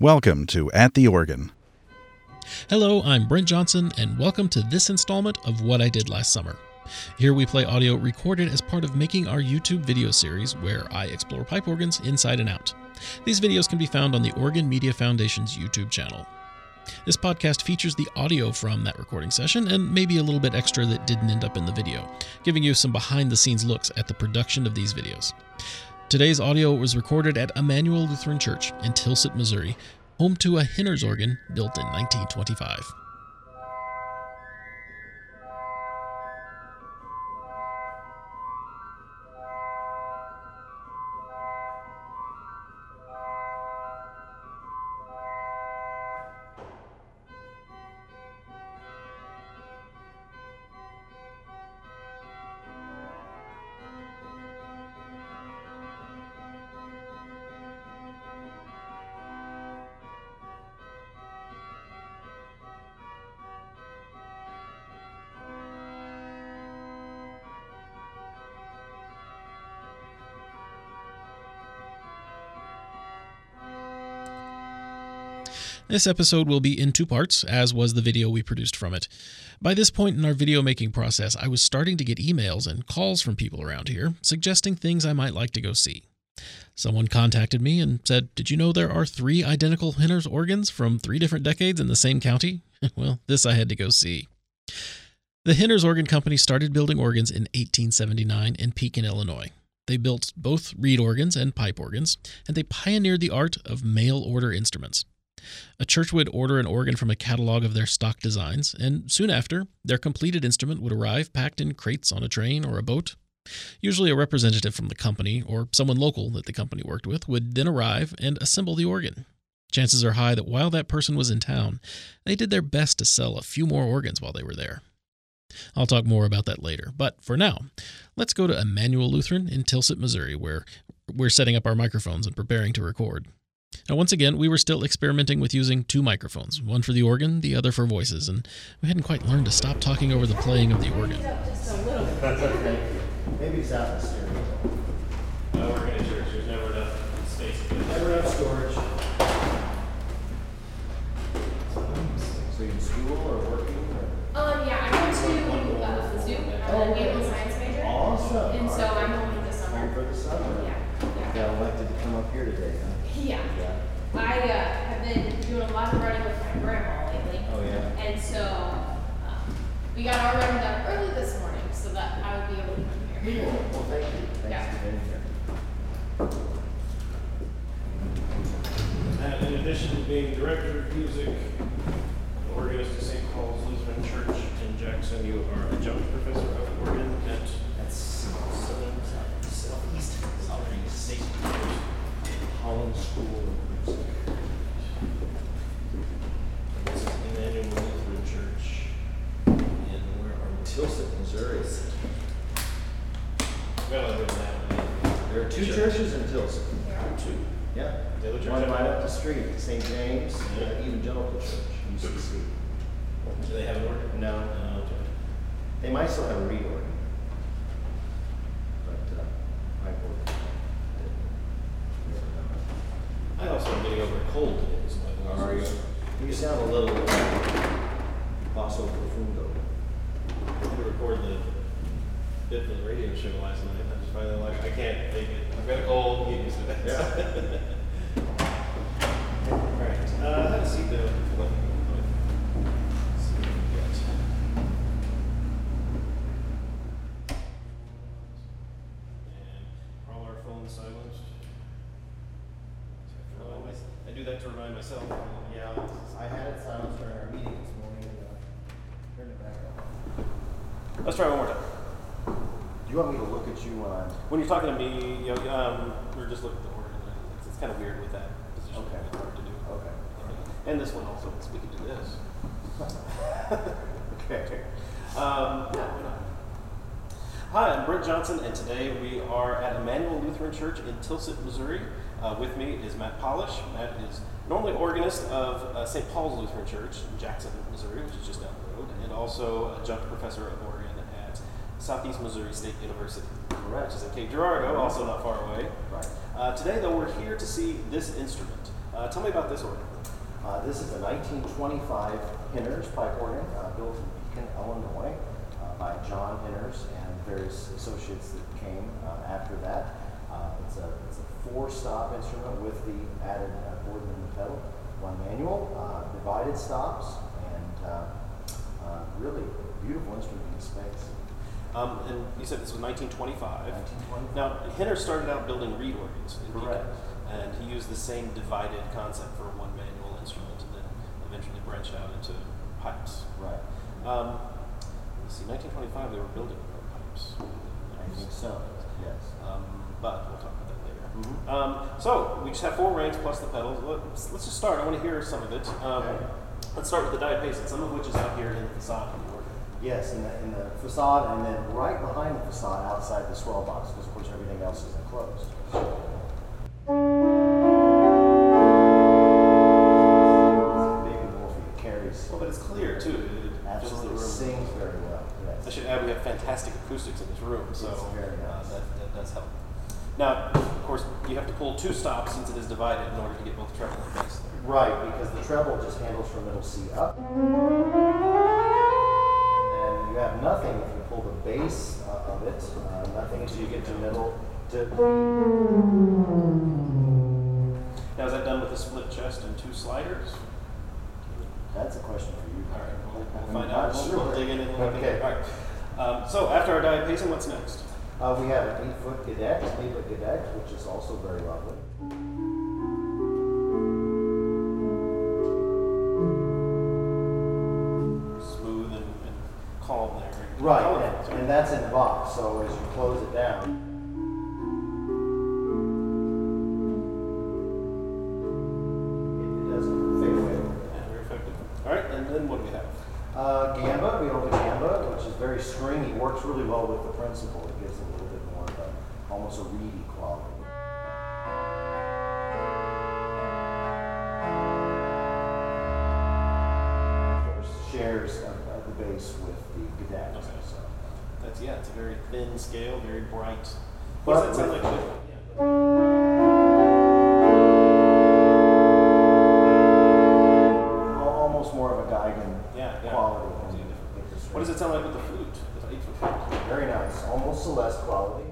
Welcome to At the Organ. Hello, I'm Brent Johnson, and welcome to this installment of What I Did Last Summer. Here we play audio recorded as part of making our YouTube video series where I explore pipe organs inside and out. These videos can be found on the Organ Media Foundation's YouTube channel. This podcast features the audio from that recording session and maybe a little bit extra that didn't end up in the video, giving you some behind the scenes looks at the production of these videos. Today's audio was recorded at Immanuel Lutheran Church in Tilsit, Missouri, home to a Hinners organ built in 1925. This episode will be in two parts, as was the video we produced from it. By this point in our video making process, I was starting to get emails and calls from people around here suggesting things I might like to go see. Someone contacted me and said, Did you know there are three identical Hinners organs from three different decades in the same county? well, this I had to go see. The Hinners Organ Company started building organs in 1879 in Pekin, Illinois. They built both reed organs and pipe organs, and they pioneered the art of mail order instruments. A church would order an organ from a catalog of their stock designs, and soon after, their completed instrument would arrive packed in crates on a train or a boat. Usually, a representative from the company or someone local that the company worked with would then arrive and assemble the organ. Chances are high that while that person was in town, they did their best to sell a few more organs while they were there. I'll talk more about that later, but for now, let's go to Immanuel Lutheran in Tilsit, Missouri, where we're setting up our microphones and preparing to record. Now, once again, we were still experimenting with using two microphones, one for the organ, the other for voices, and we hadn't quite learned to stop talking over the playing of the organ. Um, yeah, I went to uh, science major. Awesome. And so I'm home for the Home summer. for the summer. Yeah, yeah. Got elected to come up here today, huh? Yeah. Yeah. I uh, have been doing a lot of running with my grandma lately. Oh, yeah. And so um, we got our run done early this morning so that I would be able to come here. Cool. Well, thank you. Yeah. For being here. And in addition to being director of music, organist at St. Paul's Lutheran Church in Jackson, you are adjunct professor of organ at That's southern, southeast, southern state. Holland School of Music. Immanuel Lutheran Church in where are we? Tilsit, Missouri. Well, other than that, There are two Church. churches in Tilsit. two. Yeah. The other church One right up the street, St. James, Yeah. uh, Evangelical Church, UCC. Do they have an organ? No, No, okay. they might still have a reed organ. But, uh, pipe organ. I also am getting over a cold today, so my voice Are you? is- You sound a little uh, basso profundo. I had to record the bit for the radio show last night. I finally like, I can't take it. I've got a cold. Get used to. Yeah. All right. Uh, have a seat though. Let me- let me see what we got. And are all our phones silenced? Oh, I- I do that to remind myself. Yeah, I had it silenced during our meeting this morning and uh, turned it back on. Let's try one more time. Do you want me to look at you when you're talking to me, you know, um, we're just looking at the organ. It's, it's kind of weird with that position. Okay. It's hard to do. Okay. And this one also, we can do this. Okay. Um, yeah, why not? Hi, I'm Brent Johnson, and today we are at Immanuel Lutheran Church in Tilsit, Missouri. Uh, with me is Matt Palisch. Matt is normally organist of uh, St. Paul's Lutheran Church in Jackson, Missouri, which is just down the road, and also adjunct professor of at Southeast Missouri State University, Correct. which is in Cape Girardeau, also not far away. Right. Uh, today, though, we're here to see this instrument. Uh, tell me about this organ. Uh, this is a 1925 Hinners pipe organ uh, built in Pekin, Illinois uh, by John Hinners and various associates that came uh, after that. Uh, it's, a, it's a four-stop instrument with the added board and the pedal, one manual, uh, divided stops, and really beautiful instrument in space. Um, and you said this was 1925. 1925. Now, Henner started out building reed organs. Correct. And he used the same divided concept for one manual instrument and then eventually branched out into pipes. Right. Um, let's see, 1925 they were building pipes. I think so. Yes. Um, but we'll talk about that later. Mhm. Um, so we just have four ranks plus the pedals. Let's, let's just start. I want to hear some of it. Um, Okay. Let's start with the diapason, some of which is out here in the facade of the organ. Yes, in the, in the facade, and then right behind the facade, outside the swell box, because of course everything else is enclosed. Wolfie carries. Well, but it's clear too. It- it fills the Absolutely sings very well. I should add we have fantastic acoustics in this room, so It's very uh, that, that does help. Now, of course, you have to pull two stops since it is divided in order to get both treble and bass there. Right, because the treble just handles from middle C up. And have nothing if you pull the bass uh, of it, uh, nothing until you get to middle to. Now, is that done with a split chest and two sliders? That's a question for you. All right, we'll, we'll find out. We'll, sure. we'll dig in a little bit. Okay. All right. Um, so after our diapason, what's next? Uh, we have an eight foot gedeckt, eight foot gedeckt, which is also very lovely. Right, and, and that's in the box, so as you close it down. It, doesn't fade away. Yeah, very effective. All right, and then what do we have? Uh, gamba, we open gamba, which is very stringy, works really well with the principal. It gives it a little bit more of a, almost a reedy quality. Of course, shares of the bass with the gedeckt. Okay. So. That's yeah, it's a very thin scale, very bright. But What does that sound like? Yeah. Almost more of a Geigen Yeah, yeah. quality. Yeah. with the What does it sound like with the flute? The flute. Very nice, almost Celeste quality.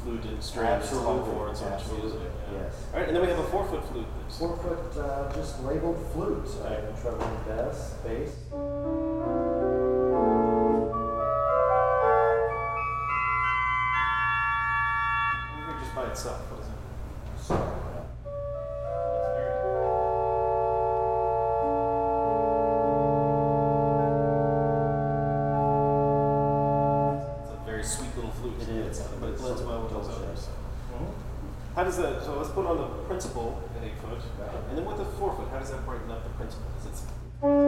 Century flute and string that's called Absolutely, for in so much music. yeah. yes. All right, and then we have a four foot flute. Four foot, uh, just labeled flute, Right. treble and bass, bass. Just by itself. Flute. It is. but it blends well with those Double others. shot. mhm. How does that? So let's put on the principal at eight foot, Right. and then with the four foot, how does that brighten up the principal? Is it? Principal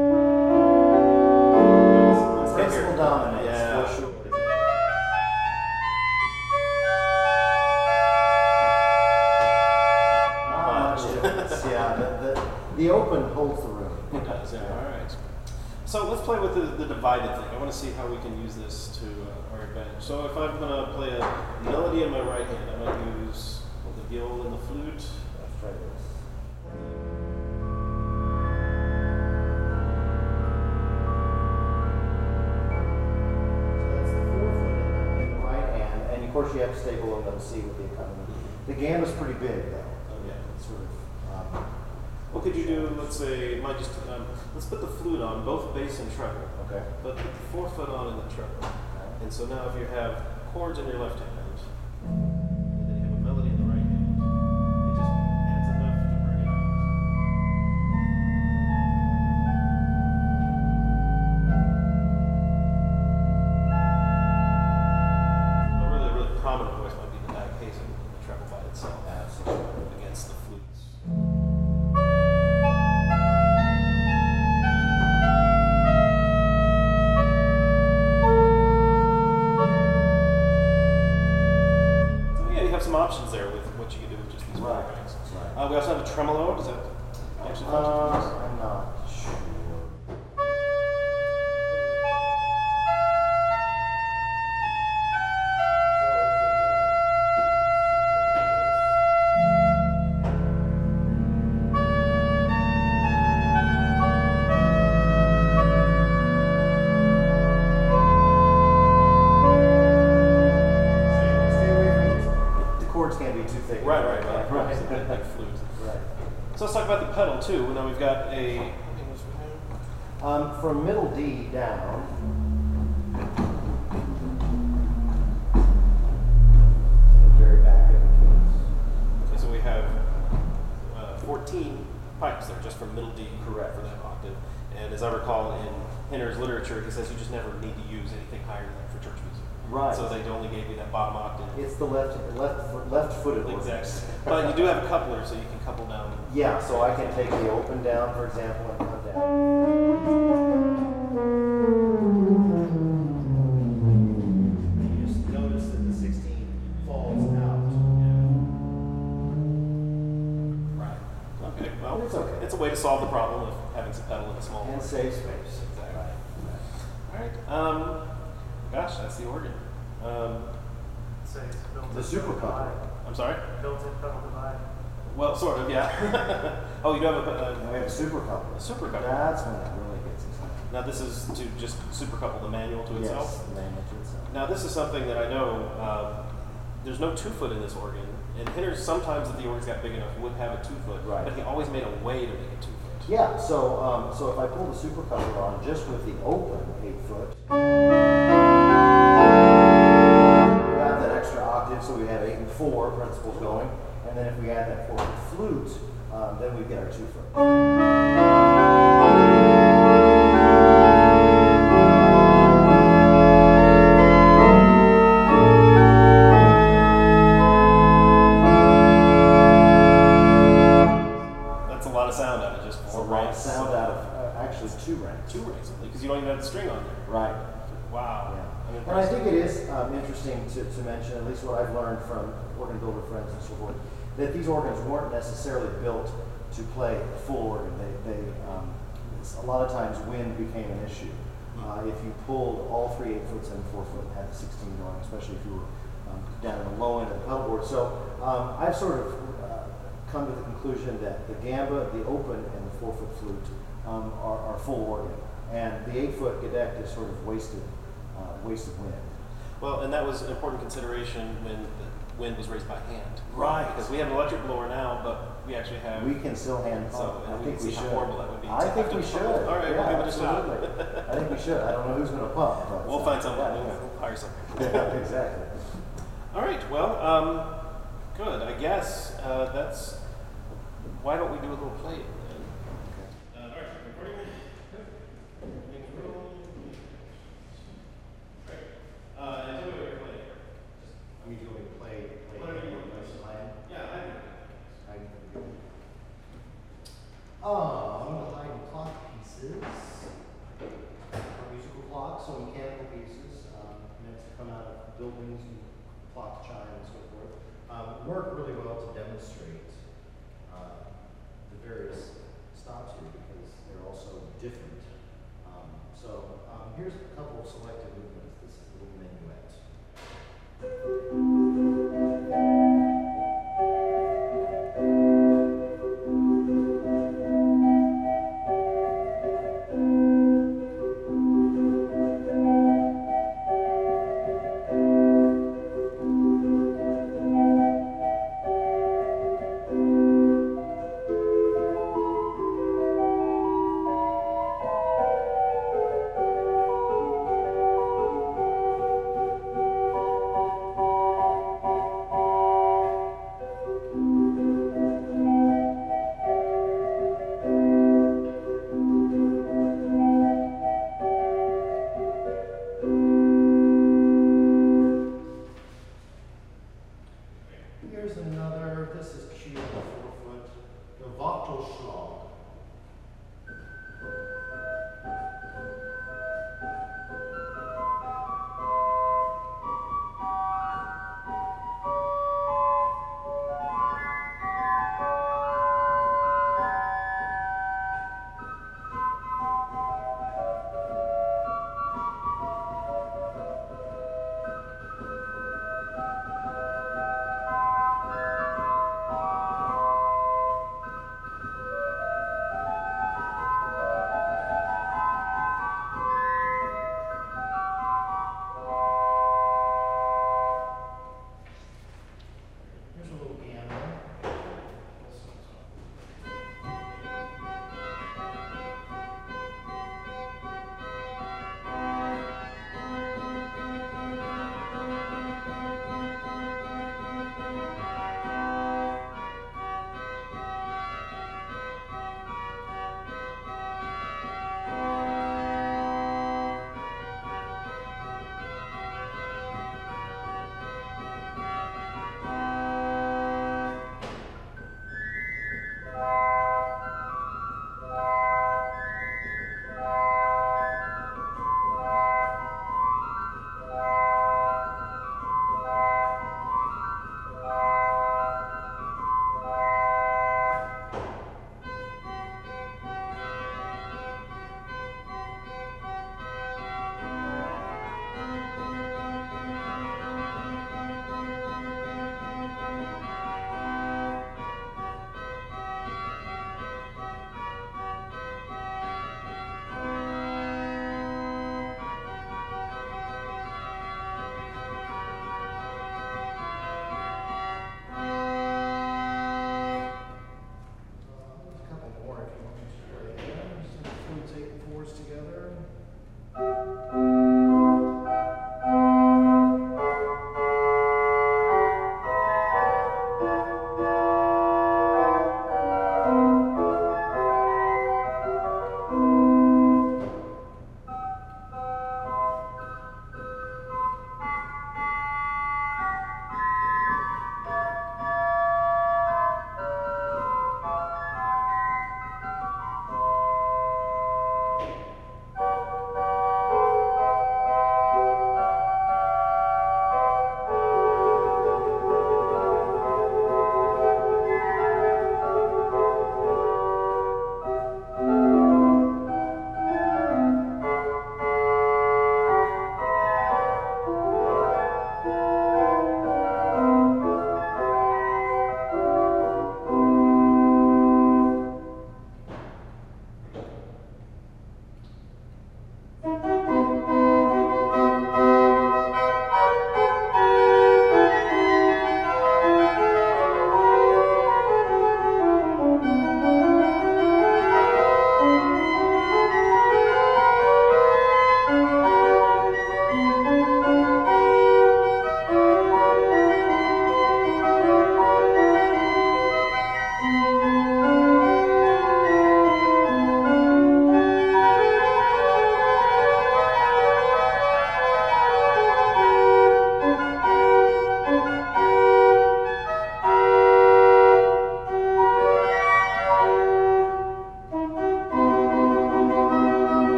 So let's play with the, the divided thing. I want to see how we can use this to uh, our advantage. So if I'm going to play a melody in my right hand, I might use the viol and the flute. Let's try this. So that's the four foot in the, right hand, and of course you have to stay below middle C with the accompaniment. The gamba's pretty big though. Oh, yeah. It's sort of, What could you do? Let's say, might just um, let's put the flute on both bass and treble, okay. but put the forefoot on in the treble. And so now if you have chords in your left hand, some options there with what you can do with just these four Right, ranks. right. Uh, we also have a tremolo. Does that actually Uh. I'm not sure. Got a. Um, from middle D down, the very back of the case. Okay, so we have uh, 14 pipes there just from middle D Correct. for that octave. And as I recall in Hinners' literature, he says you just never need to use anything higher than that for church music. Right. So they only gave you that bottom octave. It's the left left foot- left-footed organ. Exactly. But you do have a coupler, so you can couple down. Yeah, so I can take the open down, for example, and come down. You just notice that the 16 falls out. Right. Okay. Well, It's okay. It's a way to solve the problem of having some pedal in a small And organ. save space. Exactly. All right. Um, gosh, that's the organ. Um, Say it's built The in super pedal coupler. divide. I'm sorry. Built-in pedal divide. Well, sort of, yeah. oh, you do have a, And a, we have a super coupler. a super couple. That's when it really gets exciting. Now this is to just super couple the manual to itself. Yes, the manual to itself. Now this is something that I know. Um, there's no two foot in this organ, and Hinners sometimes if the organs got big enough would have a two foot, Right. but he always made a way to make a two foot. Yeah, so um, so if I pull the super coupler on just with the open eight foot, going, and then if we add that fourth flute, um, then we get our two friends and so forth, that these organs weren't necessarily built to play a full organ. They, they um, a lot of times wind became an issue. Uh, if you pulled all three eight foots and four foot and had the 16 going, especially if you were um, down in the low end of the pedal board. So um, I've sort of uh, come to the conclusion that the gamba, the open, and the four foot flute um, are, are full organ, and the eight foot gedeckt is sort of wasted, uh, wasted wind. Well, and that was an important consideration when wind was raised by hand. Right. Because we have an electric blower now, but we actually have. We can still hand So, pump. and I we think can we how should. horrible that would be I think we should. pump. All right, we'll yeah, a absolutely. I think we should. I don't know who's going to pump, but We'll uh, find someone. yeah, We'll hire someone. yeah, exactly. All right. Well, um, good. I guess uh, that's. Why don't we do a little play then? Uh, all right. Recording. Things roll. Great. Uh, and tell me what you're playing. Are you going to play? play Whatever you your want. baseline? Yeah, I do. I can do it. Going to Haydn clock pieces. Are musical clocks, so mechanical pieces um, meant to come out of buildings and clock chime and so forth. Um, work really well to demonstrate uh, the various stops here because they're also different. Um, so um, here's a couple of selected movements. This is a little minuet.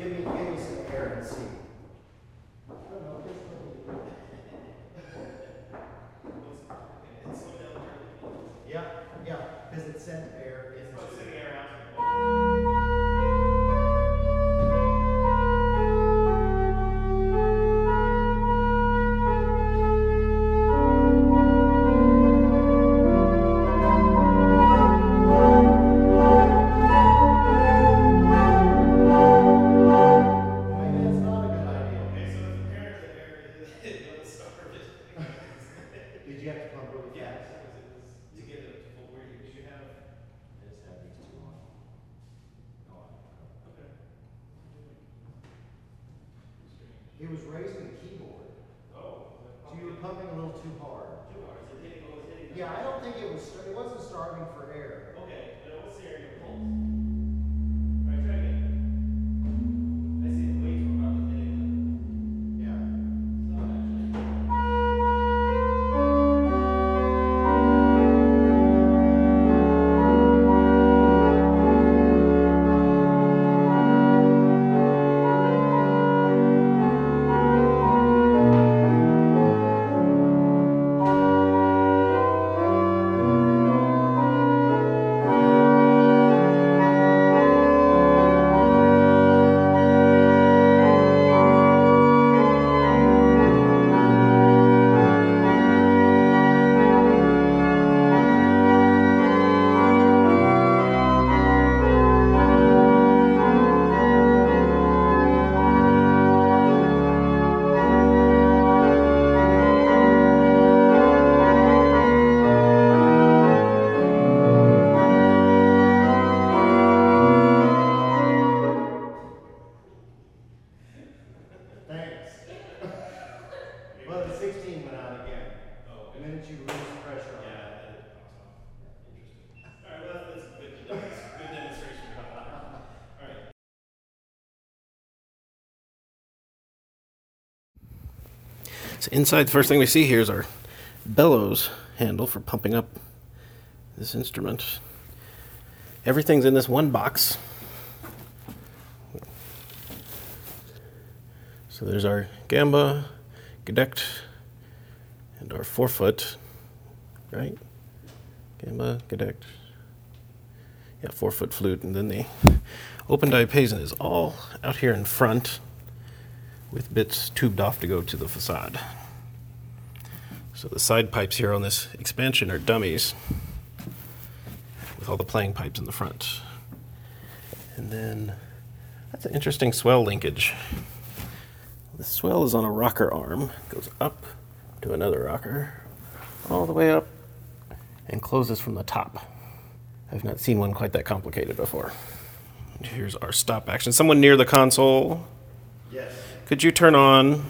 Give me, give me some air and see. Yeah, I don't think it was, it wasn't starving for air. So inside, the first thing we see here is our bellows handle for pumping up this instrument. Everything's in this one box. So there's our gamba, gedeckt, and our forefoot, right? Gamba, gedeckt. Yeah, four foot flute, and then the open diapason is all out here in front with bits tubed off to go to the facade. So the side pipes here on this expansion are dummies with all the playing pipes in the front. And then that's an interesting swell linkage. The swell is on a rocker arm, goes up to another rocker, all the way up, and closes from the top. I've not seen one quite that complicated before. Here's our stop action. Someone near the console. Yes. Could you turn on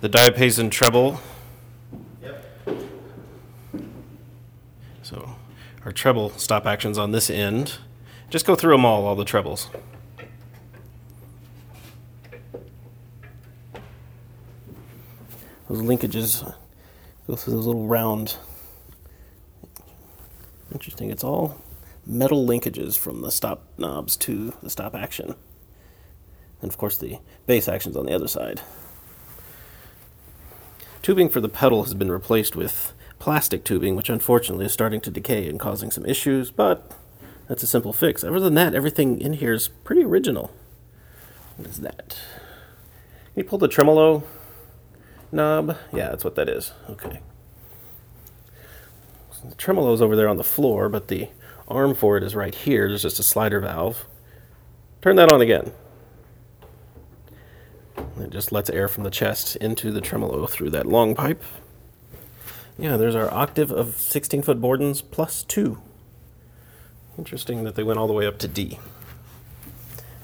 the diapason treble? Yep. So our treble stop actions on this end. Just go through them all, all the trebles. Those linkages go through those little round. Interesting. It's all metal linkages from the stop knobs to the stop action. And of course, the bass action's on the other side. Tubing for the pedal has been replaced with plastic tubing, which unfortunately is starting to decay and causing some issues, but that's a simple fix. Other than that, everything in here is pretty original. What is that? Can you pull the tremolo knob? Yeah, that's what that is. Okay. So the is over there on the floor, but the arm for it is right here. There's just a slider valve. Turn that on again. It just lets air from the chest into the tremolo through that long pipe. Yeah, there's our octave of 16 foot Bourdons plus two. Interesting that they went all the way up to D.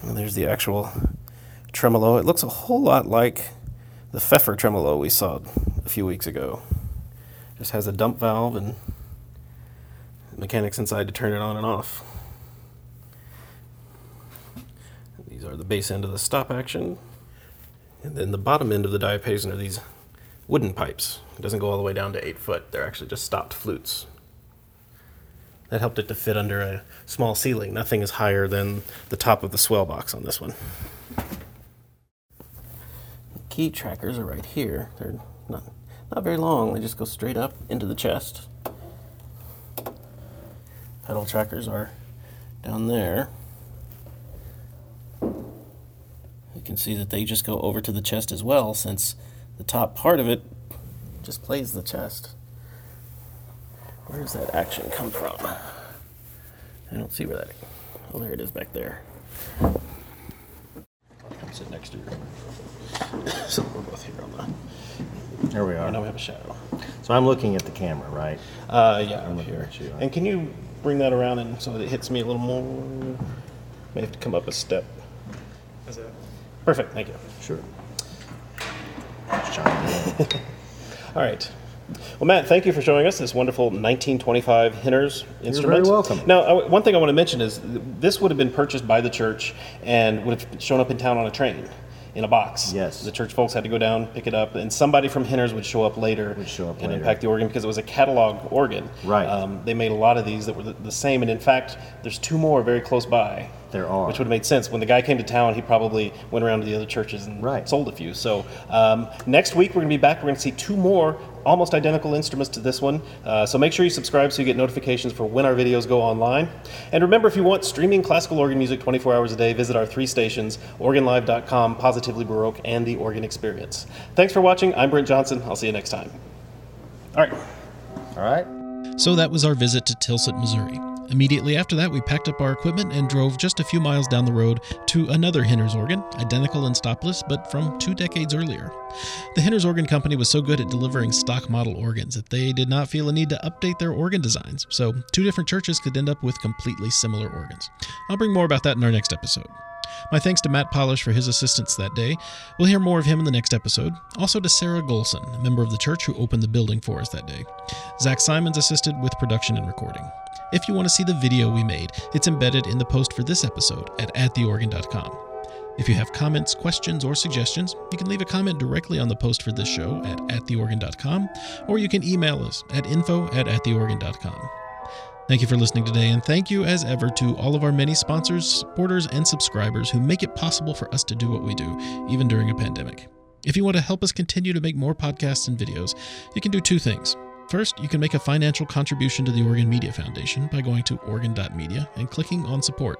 And there's the actual tremolo. It looks a whole lot like the Pfeffer tremolo we saw a few weeks ago. Just has a dump valve and mechanics inside to turn it on and off. These are the base end of the stop action. And then the bottom end of the diapason are these wooden pipes. It doesn't go all the way down to eight foot. They're actually just stopped flutes. That helped it to fit under a small ceiling. Nothing is higher than the top of the swell box on this one. The key trackers are right here. They're not, not very long. They just go straight up into the chest. pedal trackers are down there. You can see that they just go over to the chest as well, since the top part of it just plays the chest. Where does that action come from? I don't see where that. Oh, there it is back there. Come sit next to you. so we're both here on the. Here we are. now we have a shadow. So I'm looking at the camera, right? Uh, yeah, I'm looking here. at you. And can you bring that around and so that it hits me a little more? May have to come up a step. Perfect. Thank you. Sure. All right. Well, Matt, thank you for showing us this wonderful 1925 Hinners instrument. You're very welcome. Now, I- one thing I want to mention is th- this would have been purchased by the church and would have shown up in town on a train in a box. Yes. The church folks had to go down, pick it up, and somebody from Hinners would show up later Would show up and later. impact the organ because it was a catalog organ. Right. Um, they made a lot of these that were the, the same, and in fact, there's two more very close by. There are. Which would have made sense. When the guy came to town, he probably went around to the other churches and Right. sold a few. So um, next week we're going to be back. We're going to see two more almost identical instruments to this one. Uh, so make sure you subscribe so you get notifications for when our videos go online. And remember, if you want streaming classical organ music 24 hours a day, visit our three stations: OrganLive.com, Positively Baroque, and The Organ Experience. Thanks for watching. I'm Brent Johnson. I'll see you next time. All right. All right. So that was our visit to Tilsit, Missouri. Immediately after that, we packed up our equipment and drove just a few miles down the road to another Hinners organ, identical in stopless, but from two decades earlier. The Hinners Organ Company was so good at delivering stock model organs that they did not feel a need to update their organ designs, so two different churches could end up with completely similar organs. I'll bring more about that in our next episode. My thanks to Matt Palisch for his assistance that day. We'll hear more of him in the next episode. Also to Sarah Golson, a member of the church who opened the building for us that day. Zach Simons assisted with production and recording. If you want to see the video we made, it's embedded in the post for this episode at attheorgan.com. If you have comments, questions, or suggestions, you can leave a comment directly on the post for this show at attheorgan.com, or you can email us at info at attheorgan.com. Thank you for listening today, and thank you as ever to all of our many sponsors, supporters, and subscribers who make it possible for us to do what we do, even during a pandemic. If you want to help us continue to make more podcasts and videos, you can do two things. First, you can make a financial contribution to the Organ Media Foundation by going to organ.media and clicking on support.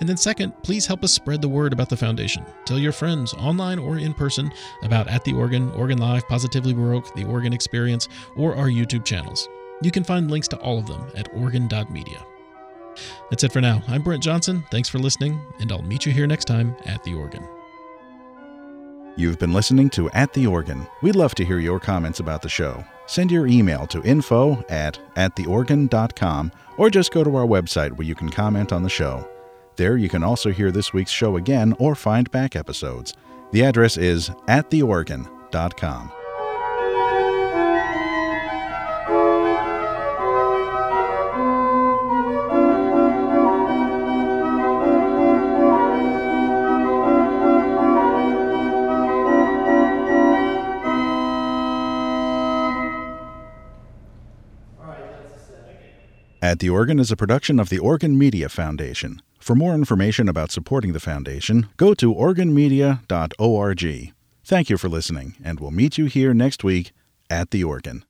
And then, second, please help us spread the word about the foundation. Tell your friends, online or in person, about At the Organ, Organ Live, Positively Baroque, The Organ Experience, or our YouTube channels. You can find links to all of them at organ.media. That's it for now. I'm Brent Johnson. Thanks for listening, and I'll meet you here next time at the organ. You've been listening to At the Organ. We'd love to hear your comments about the show. Send your email to info at attheorgan.com or just go to our website where you can comment on the show. There you can also hear this week's show again or find back episodes. The address is attheorgan.com. At the Organ is a production of the Organ Media Foundation. For more information about supporting the foundation, go to organmedia.org. Thank you for listening, and we'll meet you here next week at the Organ.